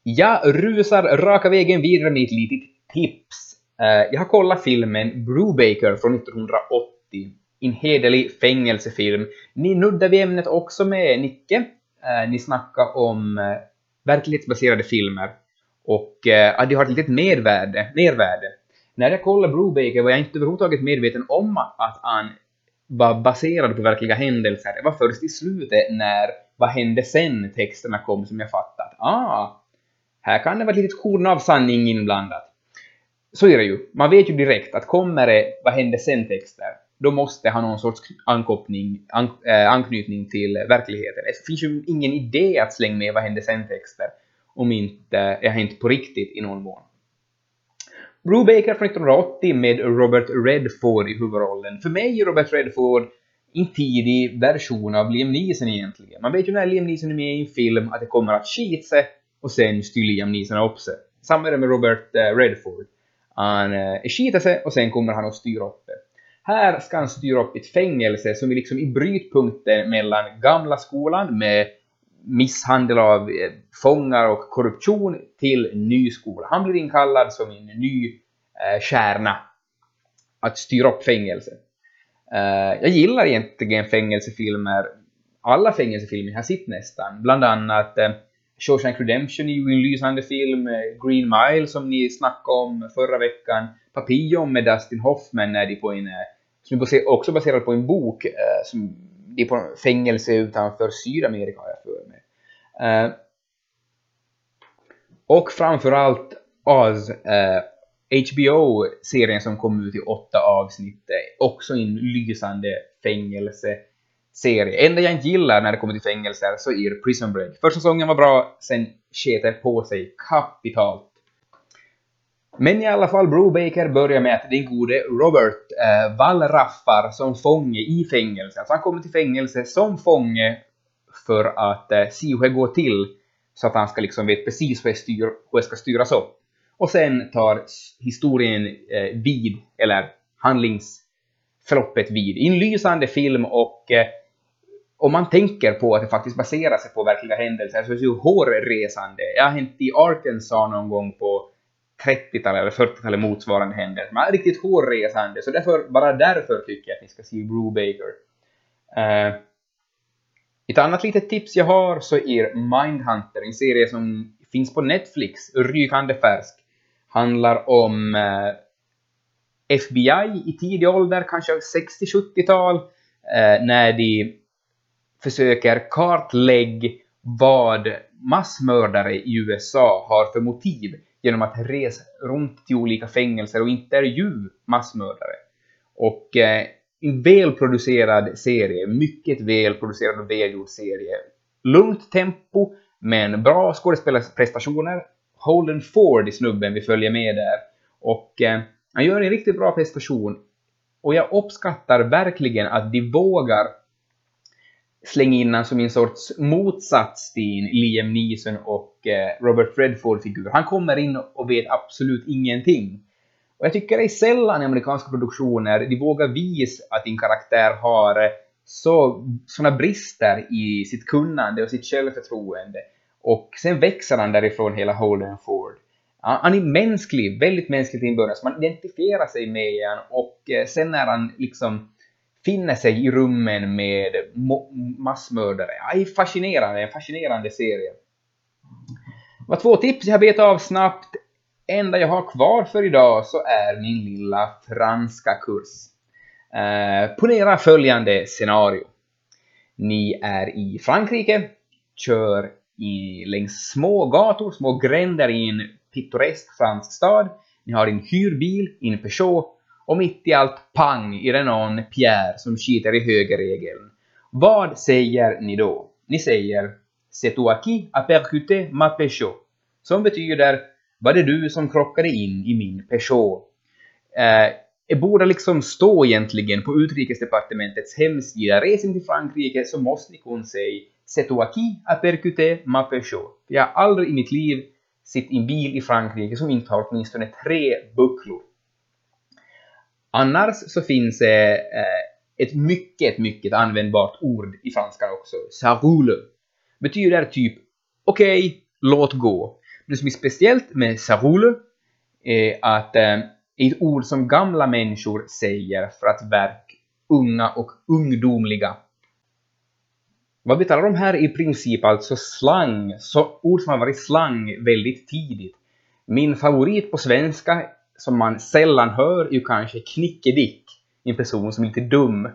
Jag rusar raka vägen vidare med ett litet tips. Eh, jag har kollat filmen Brubaker från 1980 en hederlig fängelsefilm. Ni nuddar vid ämnet också med Nicke. Eh, ni snackar om eh, verklighetsbaserade filmer och eh, att de har ett litet mervärde, mervärde. När jag kollade Brubaker var jag inte överhuvudtaget medveten om att han var baserad på verkliga händelser. Det var först i slutet när Vad hände sen-texterna kom som jag fattat. Ah, här kan det vara ett litet korn av sanning inblandat. Så är det ju. Man vet ju direkt att kommer det Vad hände sen-texter då måste ha någon sorts ankoppning, an, äh, anknytning till verkligheten. Det finns ju ingen idé att slänga med vad händer sen-texter om inte det har hänt på riktigt i någon mån. Brubaker från 1980 med Robert Redford i huvudrollen. För mig är Robert Redford en tidig version av Liam Neeson egentligen. Man vet ju när Liam Neeson är med i en film att det kommer att skita sig och sen styr Liam Neeson upp sig. Samma är det med Robert eh, Redford. Han eh, skiter sig och sen kommer han att styra upp det. Här ska han styra upp ett fängelse som är liksom i brytpunkten mellan gamla skolan med misshandel av eh, fångar och korruption till ny skola. Han blir inkallad som en ny eh, kärna att styra upp fängelse. Eh, jag gillar egentligen fängelsefilmer. Alla fängelsefilmer jag har sett nästan. Bland annat eh, Shawshank Redemption är ju en lysande film. Eh, Green Mile som ni snackade om förra veckan. Papillon med Dustin Hoffman är de på en, eh, som är också baserad på en bok eh, som de är på fängelse utanför Sydamerika har jag för mig. Och framförallt Oz, HBO-serien som kom ut i åtta avsnitt, också en lysande fängelse serie. Enda jag inte gillar när det kommer till fängelser så är Prison Break. Första säsongen var bra, sen sket det på sig kapitalt. Men i alla fall, Brubaker börjar med att den gode Robert eh, vallraffar som fånge i fängelse. Alltså han kommer till fängelse som fånge för att eh, se hur det går till så att han ska liksom veta precis hur det, styr, hur det ska styras upp. Och sen tar historien eh, vid, eller handlingsförloppet vid. Inlysande film och eh, om man tänker på att det faktiskt baserar sig på verkliga händelser så är det ju hårresande. Jag har hänt i Arkansas någon gång på 30-talet eller 40-talet motsvarande händelser. Men riktigt hårresande, så därför, bara därför tycker jag att ni ska se Brubaker. Uh, ett annat litet tips jag har så är Mindhunter, en serie som finns på Netflix, rykande färsk handlar om eh, uh, FBI i tidig ålder, kanske 60-70-tal, uh, eh, när de försöker kartlägga vad massmördare i USA har för motiv genom att resa runt till olika fängelser och intervjua massmördare. Och eh, en välproducerad serie, mycket välproducerad och välgjord serie. Lugnt tempo, men bra skådespelarprestationer Holden Ford i snubben vi följer med där. Och eh, han gör en riktigt bra prestation. Och jag uppskattar verkligen att de vågar slänga in honom som en sorts motsats till Liam Neeson och eh, Robert Redford-figur. Han kommer in och vet absolut ingenting. Och jag tycker det är sällan i amerikanska produktioner de vågar visa att din karaktär har eh, så, såna brister i sitt kunnande och sitt självförtroende. Och sen växer han därifrån hela Holden Ford. Han är mänsklig, väldigt mänsklig till en början, så man identifierar sig med honom och eh, sen när han liksom finner sig i rummen med massmördare. Ja, det är fascinerande, en fascinerande serie. Det var två tips jag har betat av snabbt. enda jag har kvar för idag så är min lilla franska kurs. Eh, ponera följande scenario. Ni är i Frankrike, kör i, längs små gator, små gränder i en pittoresk fransk stad. Ni har en hyrbil, en Peugeot och mitt i allt pang är det någon Pierre som skiter i högerregeln. Vad säger ni då? Ni säger C'est toi qui a percuté ma Peugeot. Som betyder var det du som krockade in i min Peugeot? Eh, det borde liksom stå egentligen på utrikesdepartementets hemsida. reser till Frankrike så måste ni kunna säga C'est toi qui a percuté ma Peugeot. Jag har aldrig i mitt liv sett en bil i Frankrike som inte har åtminstone tre bucklor. Annars så finns det eh, ett mycket, mycket användbart ord i franskan också. “sarule”. Betyder typ okej, okay, låt gå. Det som är speciellt med “sarule” är att eh, ett ord som gamla människor säger för att verka unga och ungdomliga vad vi talar om här är i princip alltså slang, så ord som har varit slang väldigt tidigt. Min favorit på svenska, som man sällan hör, är ju kanske knickedick, en person som inte är dum.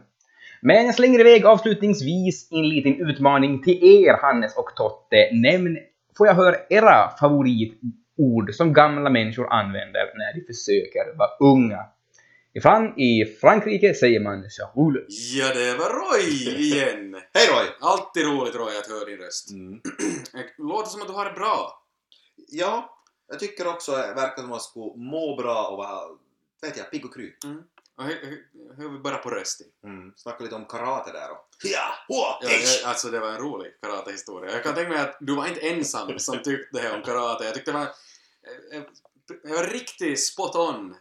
Men jag slänger iväg avslutningsvis en liten utmaning till er, Hannes och Totte. Nämn, får jag höra era favoritord som gamla människor använder när de försöker vara unga? Ifrån i Frankrike säger man Charule. Ja, det var Roy igen! Hej Roy! Alltid roligt Roy att höra din röst. Mm. Låter som att du har det bra. Ja, jag tycker också det verkar som att man skulle må bra och vara, vet jag, pigg och kry. Och hur, vi bara på rösten? Mm. Snacka lite om karate där och... Ja! Hua! Ja, jag, alltså det var en rolig karatehistoria. Jag kan tänka mig att du var inte ensam som tyckte det här om karate. Jag tyckte det var... eh, eh, Jag var riktigt spot on.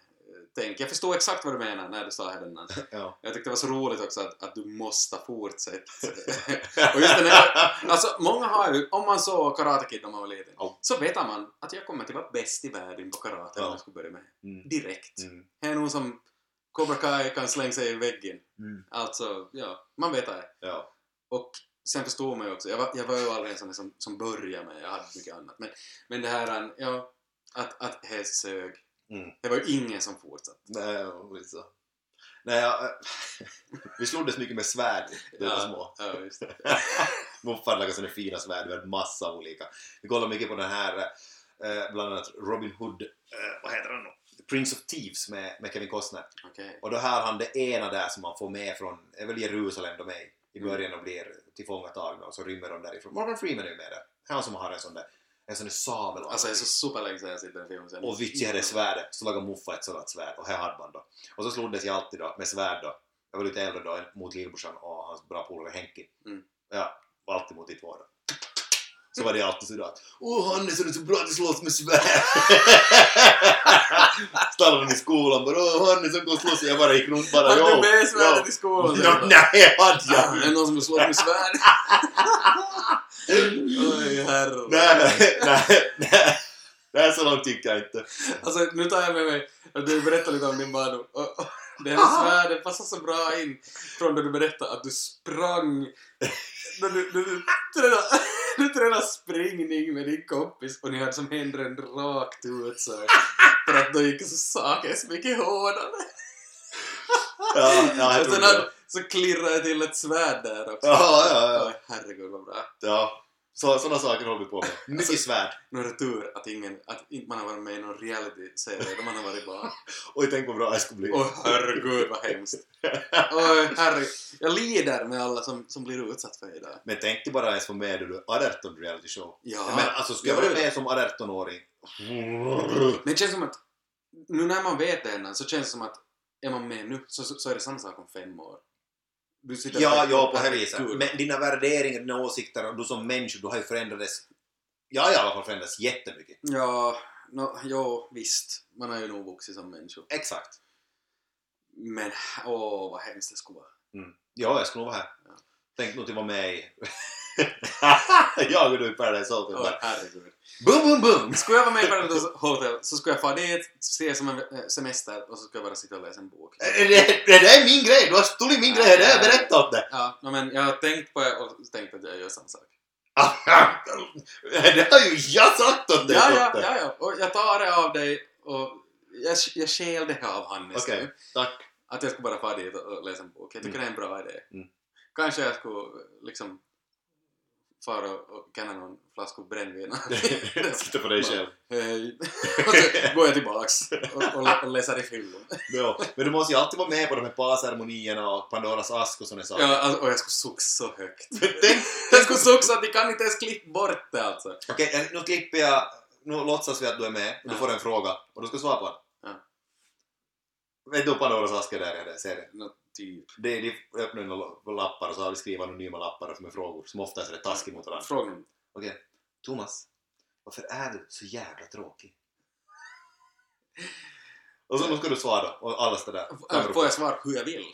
Tänk. Jag förstod exakt vad du menar när du sa det den namnet. Ja. Jag tyckte det var så roligt också att, att du måste fortsätta. och just den här, alltså många har ju, om man såg Karate Kid när man var liten, Ja. så vet man att jag kommer att vara bäst i världen på karate Ja. jag skulle börja med. Mm. Direkt. Mm. Det är någon som Cobra Kai kan slänga sig i väggen. Mm. Alltså, ja, man vet det. Ja. Och sen förstår man ju också, jag var, jag var ju aldrig en sån som, som började med, jag hade mycket annat. Men, men det här, ja, att, att häst sög. Mm. Det var ju ingen som fortsatte. Nej, så. Nej, jag, vi slogs mycket med svärd när vi var små. Ja, just det. Morfar hade sådana fina svärd, vi hade massa olika. Vi kollade mycket på den här, eh, bland annat Robin Hood, eh, vad heter den då? Prince of Thieves med, med Kevin Costner. Okej. Och då har han det ena där som man får med från, är väl Jerusalem de är i, i början och blir tillfångatagna och så rymmer de därifrån. Morgan Freeman är ju med där. Han som har en sån där, en sån där sabel. Alltså det är så superlänge sedan jag sett den filmen. sen. och Vici hade svärdet, så lagade Muffa ett sådant svärd och här hade man då. Och så slogs jag alltid då med svärd då. Jag var lite äldre då mot lillbrorsan och hans bra polare Henki. Mm. Ja, alltid mot de två då. Så var det alltid sådär att Åh Hannes, är du så bra att du slåss med svärd? Stannade i skolan bara Åh Hannes, han går och slåss. Jag bara gick runt bara Hade "Jo, du med svärdet jo." i skolan? Ja, Nej, hade Ja, jag är det någon som vill slå med svärd? Oj, herre. Nej, nej, nej. Är så långt gick jag inte. Alltså, nu tar jag med mig du berättar lite om din barndom. Det här svärdet passar så bra in från när du berättade att du sprang när du, när du, tränade, du tränade springning med din kompis och ni hade som händerna rakt ut så. För att då gick så saker så mycket hårdare. Ja, ja, jag tror det. så klirrade jag till ett svärd där också. Ja, ja, ja. Herregud vad bra. Ja, så, sådana saker håller vi på med. Mycket Alltså- svärd. Nu är det tur att, ingen, att inte man har varit med i någon reality-serie där man har varit barn. Oj, tänk vad bra jag skulle bli. Åh herregud vad hemskt. Oj herregud. Jag lider med alla som, som blir utsatt för det idag. Men tänk dig bara ens vara med när du är 18 reality show. Ja. Men alltså, ska jag vara med som 18-åring? Men det känns som att nu när man vet det ännu så känns det som att är man med nu så, så, så är det samma sak om fem år. Du sitter Ja, ja, på det viset. Men dina värderingar, dina åsikter och du som människa, du har ju förändrats. Jag har i alla fall förändrats jättemycket. Ja, no, ja, visst. Man har ju nog vuxit som människa. Exakt. Men åh vad hemskt det skulle vara. Ja, jag skulle nog vara här. Ja. Tänk nog att vara med i... jag och du i Paradise Hotel. Åh herregud. Boom, boom, boom! Skulle jag vara med i Paradise Hotel så skulle jag få dit, se som en eh, semester och så skulle jag bara sitta och läsa en bok. Det, det, det där är min grej! Du har stulit min grej! Det har jag berättat åt dig! Ja, men jag har tänkt på det och tänkt att jag gör samma sak. det har ju jag sagt åt dig! Ja, ja, ja, ja. Och jag tar det av dig och jag, jag stjäl det av Hannes Okej, nu. tack. Att jag skulle bara få dit och, läsa en bok. Jag tycker det är en bra idé. Mm. Kanske jag skulle liksom fara och, kanna någon flaska brännvin. Sitta på dig själv. Hej. och så går jag tillbaks och, och, och läser i fyllan. Ja, men du måste ju alltid vara med på de här parceremonierna och Pandoras ask och sådana saker. Ja, alltså, och jag skulle suxa så högt. Jag skulle suxa att de kan inte ens klippa bort det alltså. Okej, nu klipper jag... Nu låtsas vi att du är med och du får en fråga och du ska svara på den. Ja. Vet du Pandoras ask är där? Jag ser det. Nå, typ. Det är de öppnar några lappar och så har vi skrivit anonyma lappar med frågor som oftast är taskiga mot varandra. Fråga mig. Okej, Thomas. Varför är du så jävla tråkig? Och så ska du svara och alla står där. Äh, Får jag svara hur jag vill?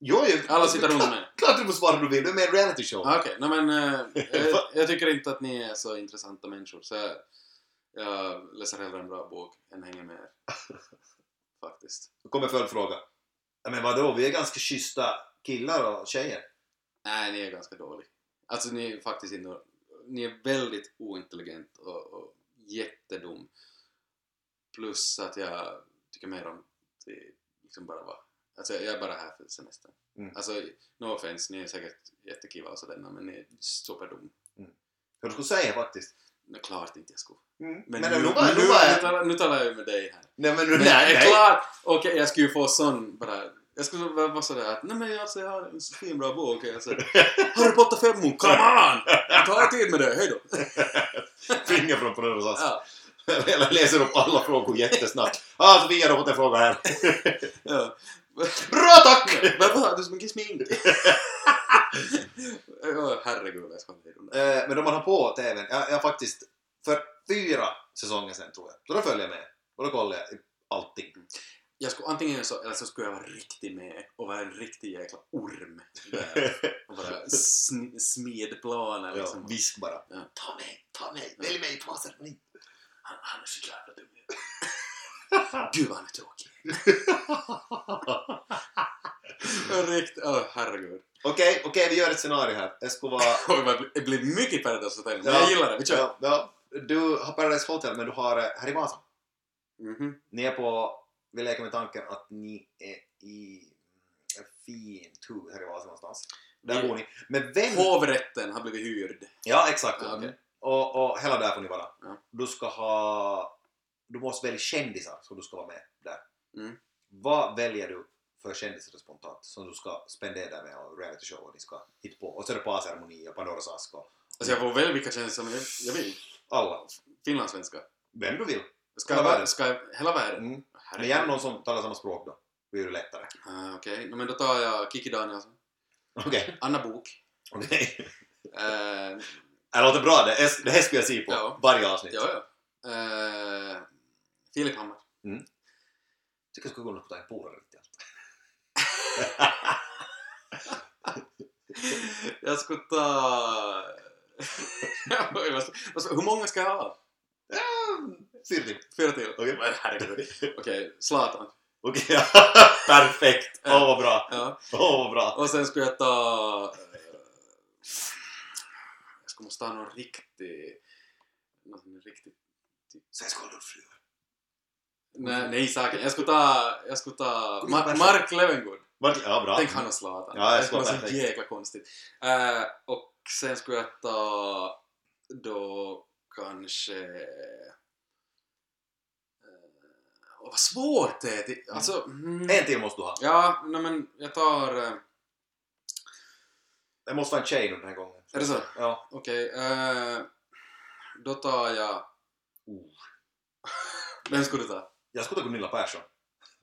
Jo, jo. Alla sitter runt mig. Klart du får svara hur du vill, du är med i en reality show. Ah, Okej, nej men eh, jag, jag tycker inte att ni är så intressanta människor så jag, jag läser hellre en bra bok än hänger med er. Faktiskt. Då kommer följdfråga. Ja, men vadå, vi är ganska schyssta killar och tjejer. Nej, ni är ganska dåliga. Alltså ni är faktiskt inte... Ni är väldigt ointelligent och, och jättedum. Plus att jag tycker mer om det liksom bara vara... Alltså jag är bara här för semestern. Mm. Alltså, no offense, ni är säkert jättekiva och sådär men ni är superdum. Hur du skulle säga faktiskt. Är klart inte jag skulle. Mm. Men, Men nu, nu nu, nu nu, talar, nu talar jag ju med dig här. Nej men, Men nej, är nej. klart, okej jag skulle ju få sån bara... Jag skulle vara sådär att nej men alltså, jag har en så fin bra bok. Alltså, Harry Potter 5 come on! Ta er tid med det, hejdå! Finger från ask. Ja, Eller läser upp alla frågor jättesnabbt. Ah, Sofia, du har fått en fråga här. ja. Bra tack! Varför har du så mycket smink? Ja, Herregud, jag ska inte. Eh, men de man har på TVn, jag, jag faktiskt för fyra säsonger sedan tror jag, så då följde jag med. Och då kollade jag allting. Jag skulle antingen så, eller så skulle jag vara riktigt med och vara en riktig jäkla orm. Där. Och bara sn- smidplaner Ja, liksom. visk bara. Ja. Ta mig, ta mig, välj mig, ta ceremoni. Han, han är så jävla dum. Gud vad han är tråkig. Riktigt, åh herregud. Okej, okej, vi gör ett scenario här. Det skulle vara... Det blir mycket Paradise Hotel, men jag gillar det. Vi kör. Ja, ja. Du har Paradise Hotel, men du har eh, här i Vasa. Mhm. Ni är på... Vi leker med tanken att ni är i en fin tur här i Vasa någonstans. Där Vi- bor ni. Men vem... Hovrätten har blivit hyrd. Ja, exakt. Ja, okej. och, och hela där får ni vara. Ja. Du ska ha... Du måste välja kändisar som du ska vara med där. Mm. Vad väljer du för kändisar spontant som du ska spendera med och reality show och ni ska hitta på? Och så är det parceremoni och Pandoras ask och Alltså jag får välja vilka kändisar jag vill. Alla. Finlandssvenska. Vem du vill. Ska Hela världen. ska jag, hela världen? Mm. Men gärna någon som talar samma språk då. Det blir det lättare. Ah, Okej, no, men då tar jag Kiki Danielsson. Okej. Anna Bok. Okej. Eh, Det låter bra. Det, är, det här skulle jag se på Ja. varje avsnitt. ja, ja. Eh, Filip Hammar. Jag tycker jag skulle gå och ta en polare riktigt. Jag ska ta... Vad- Hur många ska jag ha? Ja, Fyra till. Fyra till? Okej. Men Herregud. Okej, Zlatan. Okej, perfekt! Åh vad bra! Ja. Åh vad bra! Och sen ska jag ta... eh, Jag ska måste ha någon riktig... Någon riktig... Svenska åldersfruar. Nej, nej säkert. Jag skulle ta... Jag skulle ta... Ma-. Mark Levengood. Ja, bra. Tänk han och Zlatan. Ja, jag det skulle vara så jäkla konstigt. Eh, och sen skulle jag ta... Då kanske... Uh, vad svårt det är! Det- Alltså... Mm, En till måste du ha. ja, nej, men jag tar... eh, Det måste vara en tjej nu den här gången. Är det så? Ja. Okej, eh, då tar jag... Oh. Vem skulle du ta? Jag skulle ta Gunilla Persson.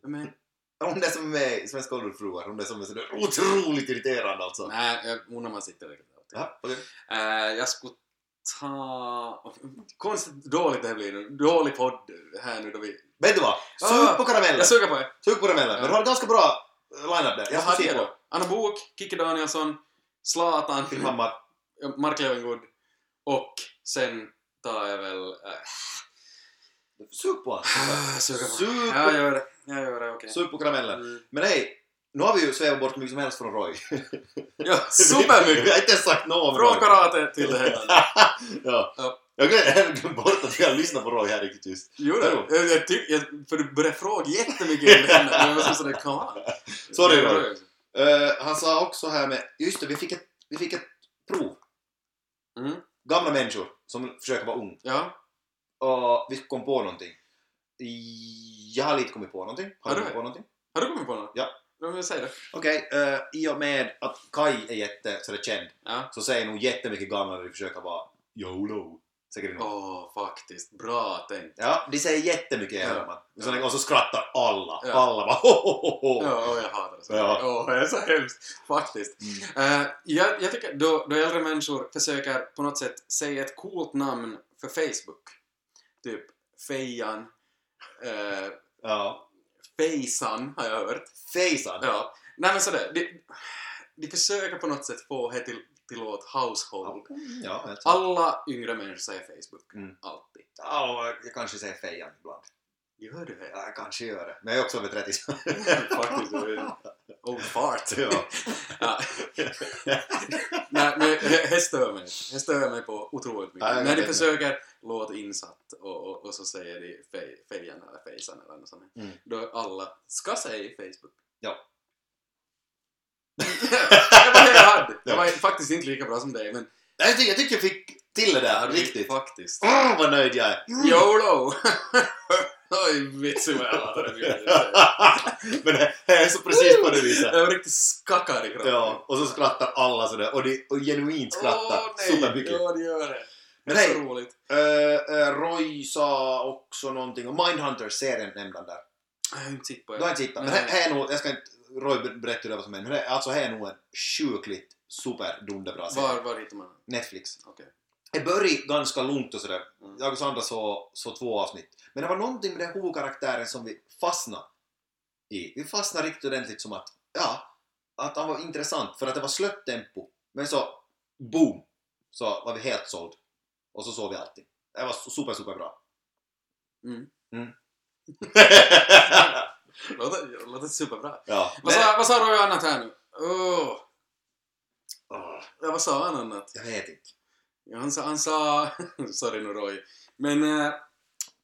Men, Hon är som är med i Svenska åldersfruar. Hon är som är sådär otroligt irriterande alltså. nej, hon när man sitter riktigt. Ja, okej. Eh, jag skulle ta... Konstigt dåligt det här blir nu. Dålig podd här nu då vi... Vet du vad? Ah, Sug på karamellen! Jag suger på det. Sug på karamellen! Men Ja. du har en ganska bra eh, line-up där. Jag Jag har ska det då. Anna Bok, Kikki Danielsson, Zlatan. Mark Levengood och sen tar jag väl... Äh, Sug på honom. suger på Sug Ja, jag gör det. Jag gör det, okej. sug på karamellen. Mm. Men hej, nu har vi ju svävat bort hur mycket som helst från Roy. Ja, supermycket! har inte ens sagt något om Från Roy. karate till det här. ja. Ja. Jag glömde bort att vi har lyssnat på Roy här riktigt tyst. Jo. Jag, jag tyck, jag, för du började fråga jättemycket om här. Men jag var så sådär, come on. Sorry, Roy. Eh, han sa också här med, just det, vi fick ett, vi fick ett prov. Mm. Gamla människor som försöker vara ung. Ja, Och vi kom på någonting. Jag har lite kommit på någonting. Har Har du? kommit på någonting? har du kommit på något? Ja. Ja, men säg det. Okej, eh, i och med att Kai är jätte sådär känd Ja. så säger nog jättemycket gamla när de försöker vara YOLO. Säkert. Åh, faktiskt. Bra tänkt. Ja, de säger jättemycket Ja. Helman. Så, och så skrattar alla. Ja. Alla bara ho, ho, ho, ho. Ja, jag hatar det så. Ja. Åh, det är så hemskt. Faktiskt. Mm. Eh, jag, jag tycker då, då äldre människor försöker på något sätt säga ett coolt namn för Facebook. Typ Fejan. Uh, Ja. Fejsan har jag hört. Fejsan. Ja. Nej men sådär. De, de försöker på något sätt få det till, till åt household. Ja, sant. Alla yngre människor säger Facebook. Mm. Alltid. Ja, jag kanske säger fejan ibland. Gör du det? Ja, jag kanske gör det. Men jag är också över 30. så- Faktiskt. du är Old fart. ja. Ja. Nej, men det stör mig. Det stör mig på otroligt mycket. Ja, När de försöker låta insatt och, och, och så säger de fej, fejan eller fejsan eller något sånt. Mm. Då alla ska säga Facebook. Ja. det var det jag hade. Det Ja. var faktiskt inte lika bra som dig men Jag tycker jag, tycker jag fick till det där, riktigt. Faktiskt. Åh, vad nöjd jag är! YOLO! Oj, det. Men det det är så precis på det viset. Jag riktigt skakad i kroppen. Ja, och så skrattar alla sådär, och, och genuint skrattar Åh, nej. supermycket. Ja, det gör det. Det Men hej. uh, Roy sa också någonting, och Mindhunter-serien nämnde han där. Jag har inte sett på Du har inte tittat, men här är nog, jag ska inte, Roy berättade vad som det är- alltså här är nog en sjukligt superdunderbra serie. Var, var hittar man den? Netflix. Okej. Det började ganska lugnt och sådär. Jag och Sandra såg så två avsnitt. Men det var någonting med den huvudkaraktären som vi fastnade i. Vi fastnade riktigt ordentligt som att, ja, att han var intressant för att det var slött tempo. Men så, boom, så var vi helt såld. Och så såg vi allting. Det var super, super bra. Mm. Mm. Låter, låter superbra. ja. Vad sa, vad sa Roy annat här nu? Åh, Åh, ja, vad sa han annat? jag vet inte. Ja, han sa... Han sa sorry nu Roy. Men eh,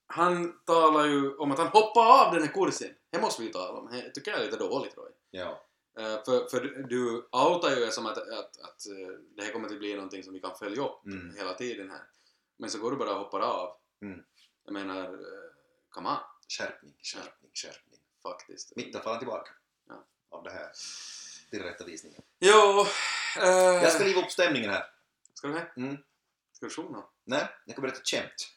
han talar ju om att han hoppar av den här kursen. Det måste vi ju tala om. Det tycker jag är lite dåligt Roy. Ja. Eh, för, för du- outar ju som att, att, att eh, det här kommer att bli någonting som vi kan följa upp Mm. hela tiden här. Men så går du bara och hoppar av. Mm. Jag menar, eh, come on, Skärpning, skärpning, skärpning. faktiskt. Mitten faller tillbaka. Ja. Av det här tillrättavisningen. Jo, eh, Jag ska liva upp stämningen här. Ska du det? Mm. Sjunga? Nej, jag ska berätta ett skämt.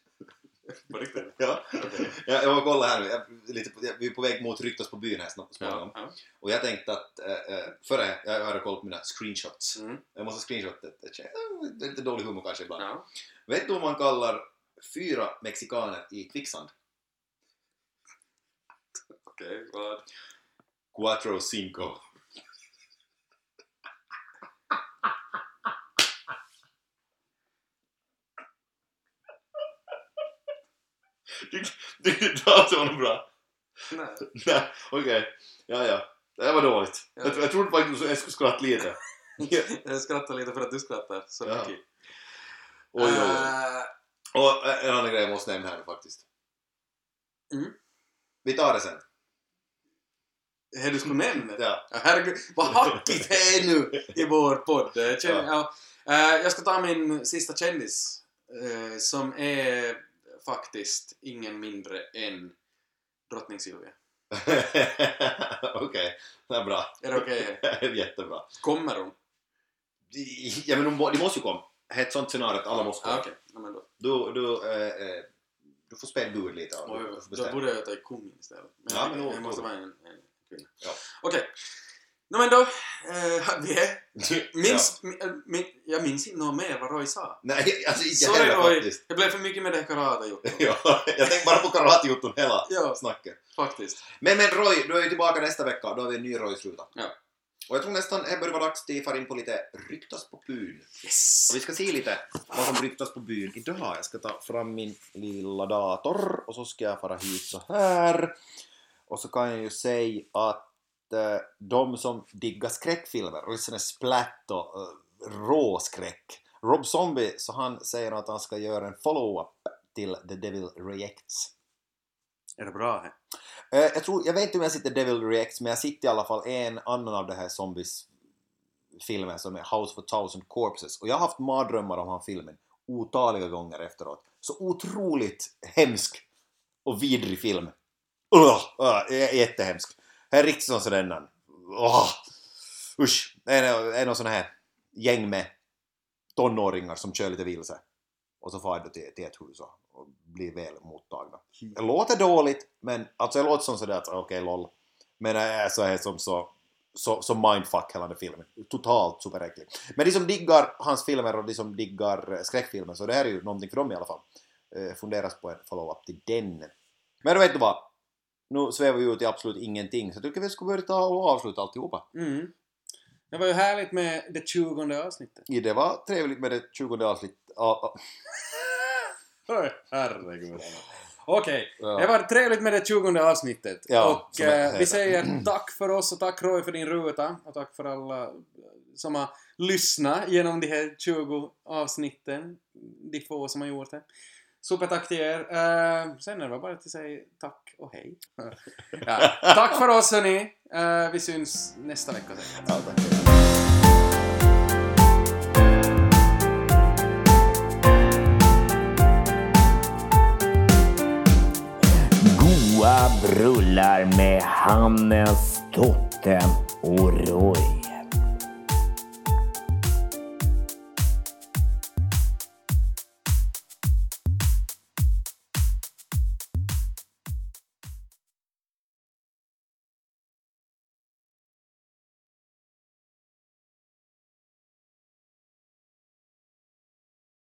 På riktigt? Ja. Okej. Jag, jag var kollade här nu. Jag, lite, vi är på väg mot Ryktas på byn här småningom. Ja, ja. Och jag tänkte att, äh, äh, före jag hade kollat på mina screenshots. Mm. Jag måste screenshotta ett, skämt. Det är lite dålig humor kanske ibland. ja. Vet du vad man kallar fyra mexikaner i kvicksand? Okej, vad? Cuatro cinco. Du det var något bra? Nej. Nej, okej. Ja, ja. Det var dåligt. Ja. Jag, jag trodde faktiskt att jag skulle skratta lite. Jag skrattar lite för att du skrattar så Ja. mycket. Oj, oj, oj. Eh, Och eh, en annan grej jag måste nämna här nu faktiskt. Mm. Vi tar det sen. Är du skulle nämna? Ja. Ja, herregud, vad hackigt det är nu i vår podd. Jag, känner, ja. Eh, jag ska ta min sista kändis. som är faktiskt ingen mindre än drottning Silvia. okej, det är bra. Är det okej? Är jättebra. Kommer hon? Ja men de, de måste ju komma. Det är ett sånt scenario att alla måste Ah, komma. Okej, ja, men då. Du, du, eh, du får spela bud lite. och Du får Då borde jag ta kungen istället. Men, Ja, jag men då- det måste vara en, en kvinna. Ja. Okej. No, men då, eh, vi är... Minns, Ja. min, jag minns inte något mer vad Roy sa. Nej, alltså inte Sorry heller Roy, faktiskt. det blev för mycket med det här karate Ja, jag tänkte bara på karatejutton hela Ja, snacket. faktiskt. Men, men Roy, du är ju tillbaka nästa vecka. Då har vi en ny Roy-sluta. Ja. Och jag tror nästan det börjar vara dags till fara in på lite ryktas på byn. Yes! Och vi ska se lite vad som ryktas på byn idag. Jag ska ta fram min lilla dator och så ska jag fara hit så här. Och så kan jag ju säga att eh, de som diggar skräckfilmer och här splatt och uh, råskräck. Rob Zombie, så han säger att han ska göra en follow-up till The Devil Reacts. Är det bra? Eh, jag, tror, jag vet inte om jag sitter Devil Reacts, men jag sitter i alla fall en annan av de här zombies filmen som är House for Thousand Corpses. Och jag har haft mardrömmar om den filmen otaliga gånger efteråt. Så otroligt hemsk och vidrig film. Ugh, uh, jättehemsk. Sådär den. Uh, usch. Det är, är någon sån här gäng med tonåringar som kör lite vilse. Och så far de till, till ett hus och, blir väl mottagna. Det låter dåligt, men alltså det låter som sådär att okej, okay, LOL. Men det är så här som så, så, så mindfuck hela den filmen. Totalt superäcklig. Men de som diggar hans filmer och de som diggar eh, skräckfilmer, så det här är ju någonting för dem i alla fall. Eh, funderas på en follow-up till den. Men vet du vad? Nu svävar vi ut i absolut ingenting, så jag tycker vi skulle börja ta och avsluta alltihopa. Mm. Det var ju härligt med det 20 avsnittet. Det var trevligt med det 20 avsnitt. Ja, Oj, herregud. Okej, ja. det var trevligt med det 20 avsnittet. Ja, och eh, vi säger tack för oss och tack Roy för din ruta. Och tack för alla som har lyssnat genom de här 20 avsnitten. De få som har gjort det. Supertack till er. Eh, sen är det bara att säga tack och hej. Ja. Tack för oss hörni. Uh, vi syns nästa vecka Goa brullar med Hannes, Totten och Roy.